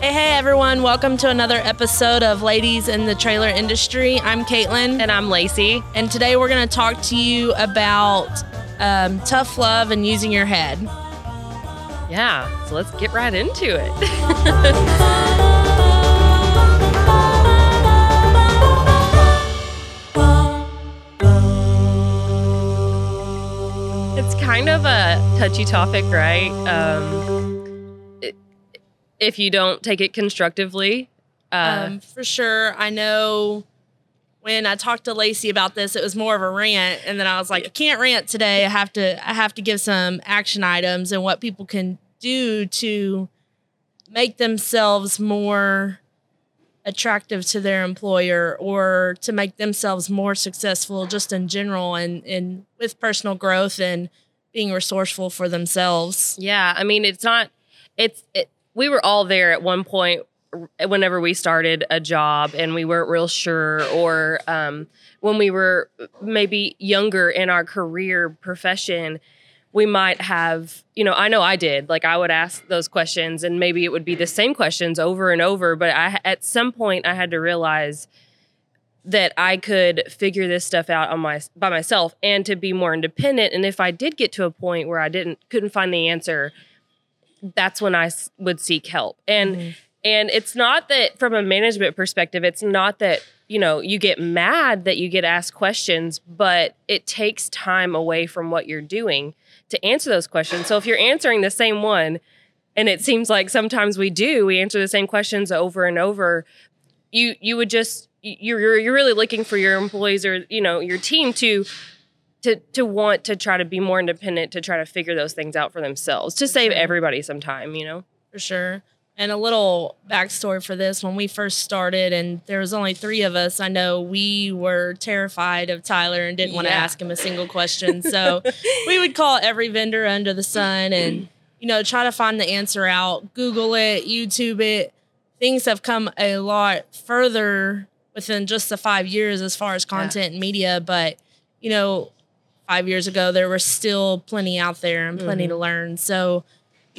Hey, hey, everyone. Welcome to another episode of Ladies in the Trailer Industry. I'm Caitlin. And I'm Lacey. And today we're going to talk to you about um, tough love and using your head. Yeah, so let's get right into it. it's kind of a touchy topic, right? Um, if you don't take it constructively, uh, Um, for sure. I know when I talked to Lacey about this, it was more of a rant, and then I was like, I can't rant today. I have to. I have to give some action items and what people can do to make themselves more attractive to their employer or to make themselves more successful just in general and, and with personal growth and being resourceful for themselves. Yeah, I mean, it's not. It's it, we were all there at one point whenever we started a job and we weren't real sure, or um, when we were maybe younger in our career profession. We might have, you know, I know I did. Like I would ask those questions, and maybe it would be the same questions over and over. But I, at some point, I had to realize that I could figure this stuff out on my by myself and to be more independent. And if I did get to a point where I didn't couldn't find the answer, that's when I would seek help. And mm-hmm. and it's not that from a management perspective, it's not that you know you get mad that you get asked questions, but it takes time away from what you're doing to answer those questions. So if you're answering the same one, and it seems like sometimes we do, we answer the same questions over and over. You you would just you're you're you're really looking for your employees or you know your team to to to want to try to be more independent to try to figure those things out for themselves to save everybody some time you know for sure. And a little backstory for this when we first started, and there was only three of us, I know we were terrified of Tyler and didn't want to ask him a single question. So we would call every vendor under the sun and, you know, try to find the answer out, Google it, YouTube it. Things have come a lot further within just the five years as far as content and media. But, you know, five years ago, there were still plenty out there and plenty to learn. So,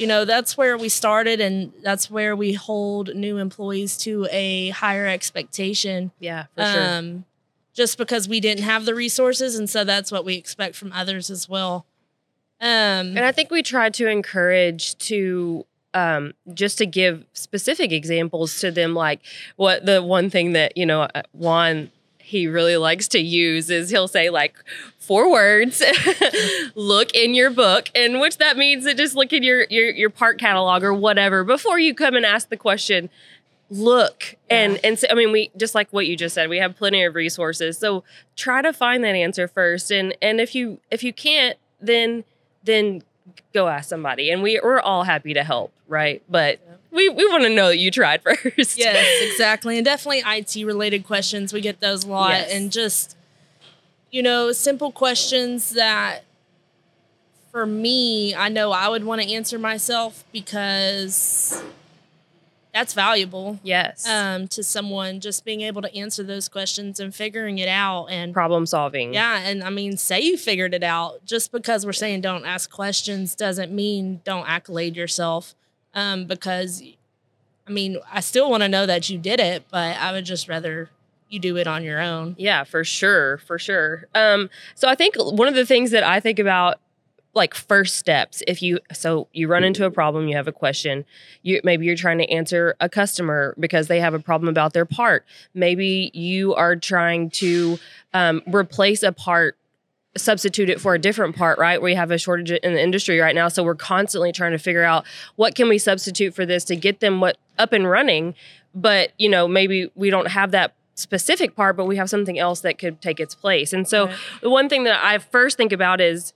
you know that's where we started and that's where we hold new employees to a higher expectation. Yeah for sure. Um just because we didn't have the resources and so that's what we expect from others as well. Um and i think we try to encourage to um just to give specific examples to them like what the one thing that you know uh, juan he really likes to use is he'll say like four words look in your book and which that means that just look in your your your part catalog or whatever before you come and ask the question look. And and so, i mean we just like what you just said we have plenty of resources. So try to find that answer first. And and if you if you can't then then go ask somebody. And we, we're all happy to help right? But we, we want to know that you tried first. Yes exactly. And definitely IT related questions we get those a lot. Yes. and just you know simple questions that for me i know i would want to answer myself because that's valuable. Yes. Um, to someone just being able to answer those questions and figuring it out and problem solving. Yeah and i mean say you figured it out. Just because we're saying don't ask questions doesn't mean don't accolade yourself um, because i mean i still want to know that you did it but i would just rather you do it on your own Yeah, for sure, for sure. Um, so I think one of the things that I think about like first steps if you so you run into a problem you have a question you maybe you're trying to answer a customer because they have a problem about their part maybe you are trying to um, replace a part substitute it for a different part right? We have a shortage in the industry right now so we're constantly trying to figure out what can we substitute for this to get them what up and running. But you know maybe we don't have that specific part but we have something else that could take its place. And so Right. the one thing that i first think about is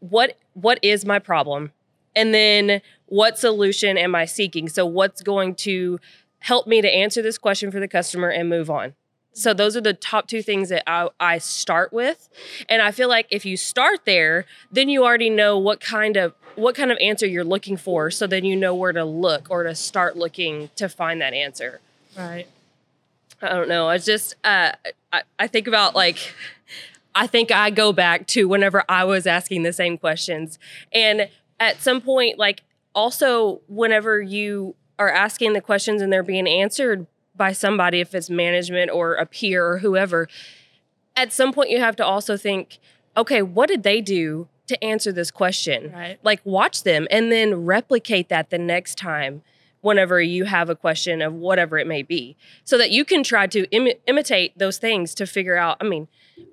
what what is my problem? And then what solution am i seeking? So what's going to help me to answer this question for the customer and move on so those are the top two things that I, I start with. And i feel like if you start there then you already know what kind of what kind of answer you're looking for. So then you know where to look or to start looking to find that answer. Right. I don't know. I just uh, I, I think about like I think I go back to whenever I was asking the same questions, and at some point, like also whenever you are asking the questions and they're being answered by somebody, if it's management or a peer or whoever, at some point you have to also think, okay, what did they do to answer this question? Right. Like watch them and then replicate that the next time whenever you have a question of whatever it may be so that you can try to Im- imitate those things to figure out i mean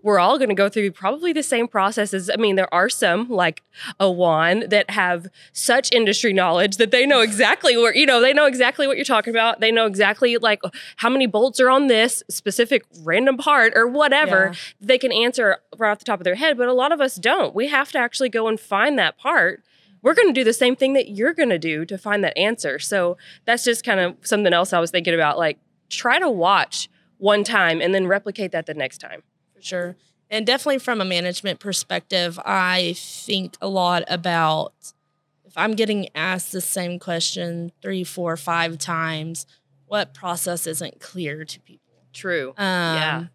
we're all going to go through probably the same processes. I mean, there are some like a Juan that have such industry knowledge that they know exactly where, you know, they know exactly what you're talking about. They know exactly like how many bolts are on this specific random part or whatever. Yeah. They can answer right off the top of their head, but a lot of us don't. We have to actually go and find that part. We're going to do the same thing that you're going to do to find that answer. So that's just kind of something else I was thinking about. Like, try to watch one time and then replicate that the next time. For sure. And definitely from a management perspective, I think a lot about if I'm getting asked the same question three, four, five times, what process isn't clear to people. True. Um, Yeah.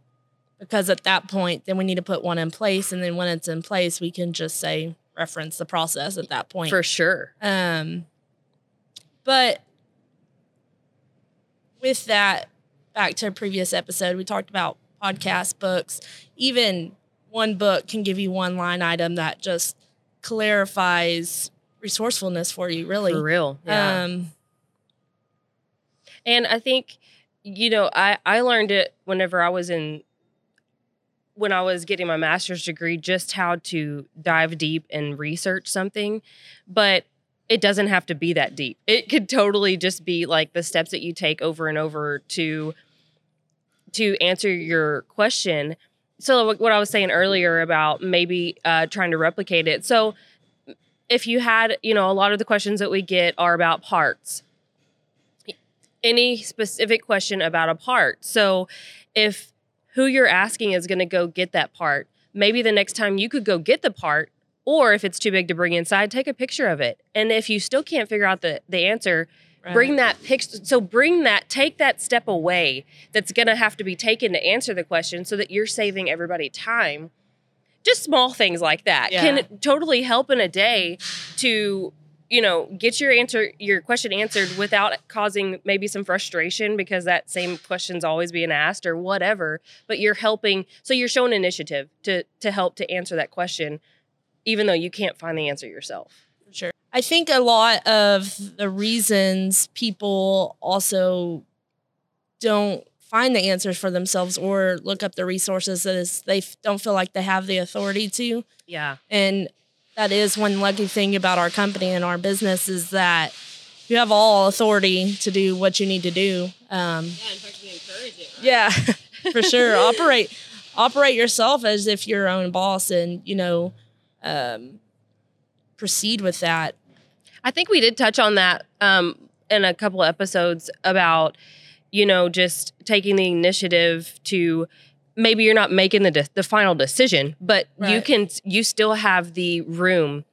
Because at that point, then we need to put one in place. And then when it's in place, we can just say, reference the process at that point. For sure. Um, but with that, back to a previous episode, we talked about podcast books. Even one book can give you one line item that just clarifies resourcefulness for you, really. For real. Yeah. Um, And I think, you know, I, I learned it whenever I was in, when I was getting my master's degree, just how to dive deep and research something. But it doesn't have to be that deep. It could totally just be like the steps that you take over and over to to answer your question. So what I was saying earlier about maybe uh, trying to replicate it. So if you had, you know, a lot of the questions that we get are about parts any specific question about a part. So if who you're asking is going to go get that part, maybe the next time you could go get the part or if it's too big to bring inside, take a picture of it. And if you still can't figure out the the answer, bring that picture so bring that take that step away that's going to have to be taken to answer the question so that you're saving everybody time. Just small things like that Yeah. can totally help in a day to you know get your answer your question answered without causing maybe some frustration because that same question's always being asked or whatever but you're helping so you're showing initiative to to help to answer that question even though you can't find the answer yourself. I think a lot of the reasons people also don't find the answers for themselves or look up the resources is they f- don't feel like they have the authority to. yeah And that is one lucky thing about our company and our business is that you have all authority to do what you need to do. Um, yeah in fact we encourage it yeah, for sure. operate operate yourself as if you're your own boss, and you know, um, proceed with that. I think we did touch on that um, in a couple of episodes about, you know, just taking the initiative to maybe you're not making the de- the final decision, but you can you still have the room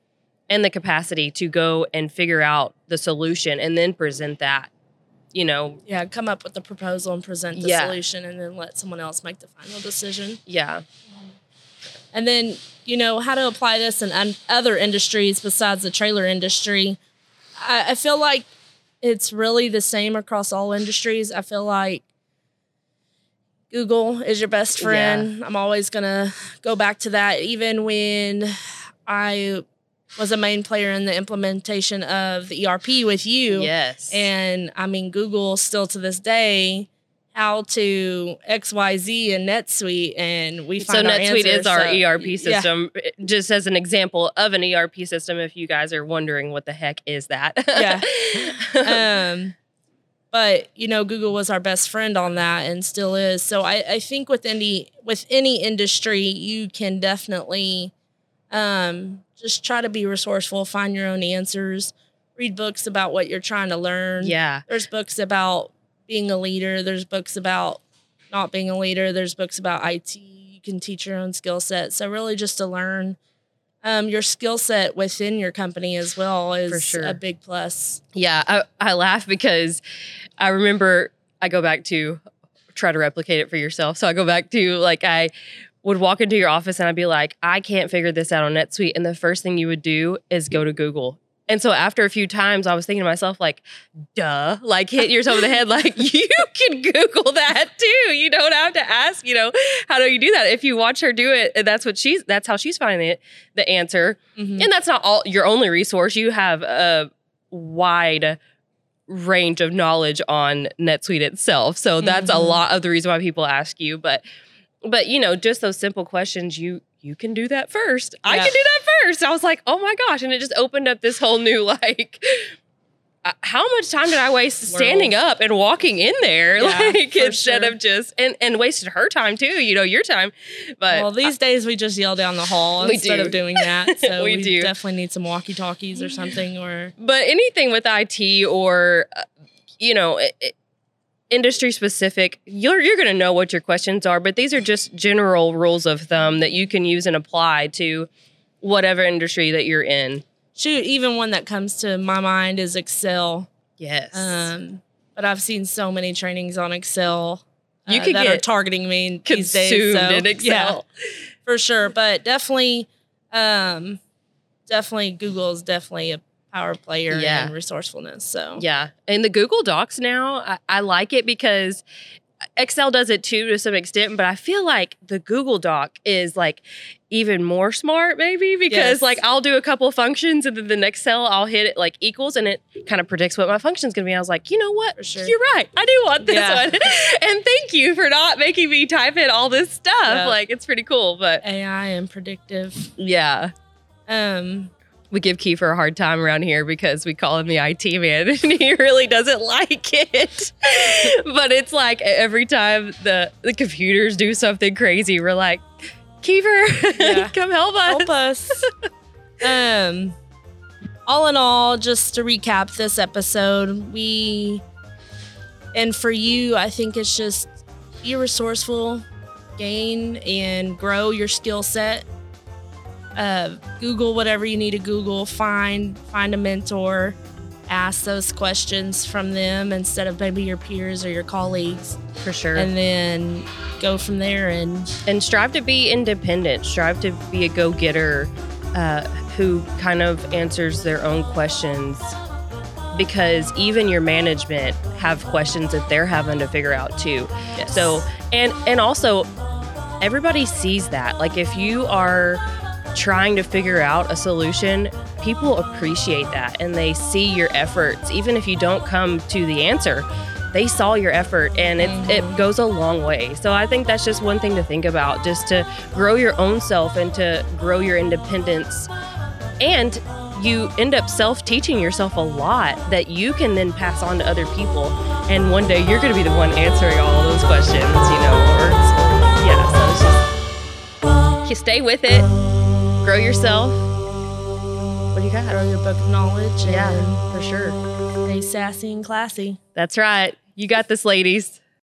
and the capacity to go and figure out the solution and then present that. You know, Yeah, come up with the proposal and present the Yeah. solution, and then let someone else make the final decision. yeah, And then, you know, how to apply this in other industries besides the trailer industry. I, I feel like it's really the same across all industries. I feel like Google is your best friend. I'm always going to go back to that. Even when I was a main player in the implementation of the ERP with you. yes, And I mean, Google still to this day, how to XYZ and NetSuite, and we so find our NetSuite answers. is our So, ERP yeah. system. Just as an example of an ERP system, if you guys are wondering what the heck is that, Yeah. um, but you know, Google was our best friend on that and still is. So I, I think with any with any industry, you can definitely um, just try to be resourceful, find your own answers, read books about what you're trying to learn. yeah, There's books about being a leader. There's books about not being a leader. There's books about IT. You can teach your own skill set. So really, just to learn um, your skill set within your company as well is sure. a big plus. Yeah, I, I laugh because I remember I go back to try to replicate it for yourself. So I go back to like I would walk into your office and I'd be like, I can't figure this out on NetSuite. And the first thing you would do is go to Google And so after a few times, I was thinking to myself, like, duh, like hit yourself in the head, like you can Google that too. You don't have to ask, you know, how do you do that? If you watch her do it, that's what she's that's how she's finding it, the answer. Mhm. And that's not all your only resource. You have a wide range of knowledge on NetSuite itself. So that's a Mhm. lot of the reason why people ask you. But but you know, just those simple questions, you you can do that first. I can do that first. I was like, oh my gosh. And it just opened up this whole new like uh, how much time did I waste standing up and walking in there? Yeah, like instead sure. of just and and wasted her time too, you know, your time. But well, these days we just yell down the hall instead do. of doing that. So We we, do. definitely need some walkie talkies or something. Or but anything with IT or uh, you know i- i- industry specific, you're you're going to know what your questions are. But these are just general rules of thumb that you can use and apply to whatever industry that you're in. shoot, even one that comes to my mind is Excel. Yes. Um, but I've seen so many trainings on Excel. You uh, could that are get targeting me these Consumed days. So, in Excel. Yeah, for sure. But definitely, um, definitely Google is definitely a power player Yeah. in resourcefulness. So Yeah. And the Google Docs now, I, I like it because Excel does it too to some extent, but I feel like the Google Doc is like even more smart, maybe because Yes. like I'll do a couple functions and then the next cell I'll hit it like equals and it kind of predicts what my function's gonna be. I was like, you know what? Sure. You're right. I do want this Yeah. one. and thank you for not making me type in all this stuff. Yeah. Like it's pretty cool. But AI and predictive. yeah. Um, we give Kiefer a hard time around here because we call him the IT man and he really doesn't like it. but it's like every time the, the computers do something crazy, we're like, Kiefer, Yeah. come help us. help us. um, all in all, just to recap this episode, we and for you, I think it's just be resourceful, gain and grow your skill set. Uh, Google whatever you need to Google. Find find a mentor. Ask those questions from them instead of maybe your peers or your colleagues, For sure. and then go from there. And and strive to be independent strive to be a go-getter uh, who kind of answers their own questions because even your management have questions that they're having to figure out too yes. so and and also everybody sees that like if you are trying to figure out a solution people appreciate that and they see your efforts. Even if you don't come to the answer they saw your effort and it, Mhm. it goes a long way. So i think that's just one thing to think about just to grow your own self and to grow your independence. And you end up self-teaching yourself a lot that you can then pass on to other people. And one day you're going to be the one answering all those questions you know or yeah so it's just you stay with it grow yourself what do you got grow your book of knowledge. yeah and for sure Stay sassy and classy. that's right you got this ladies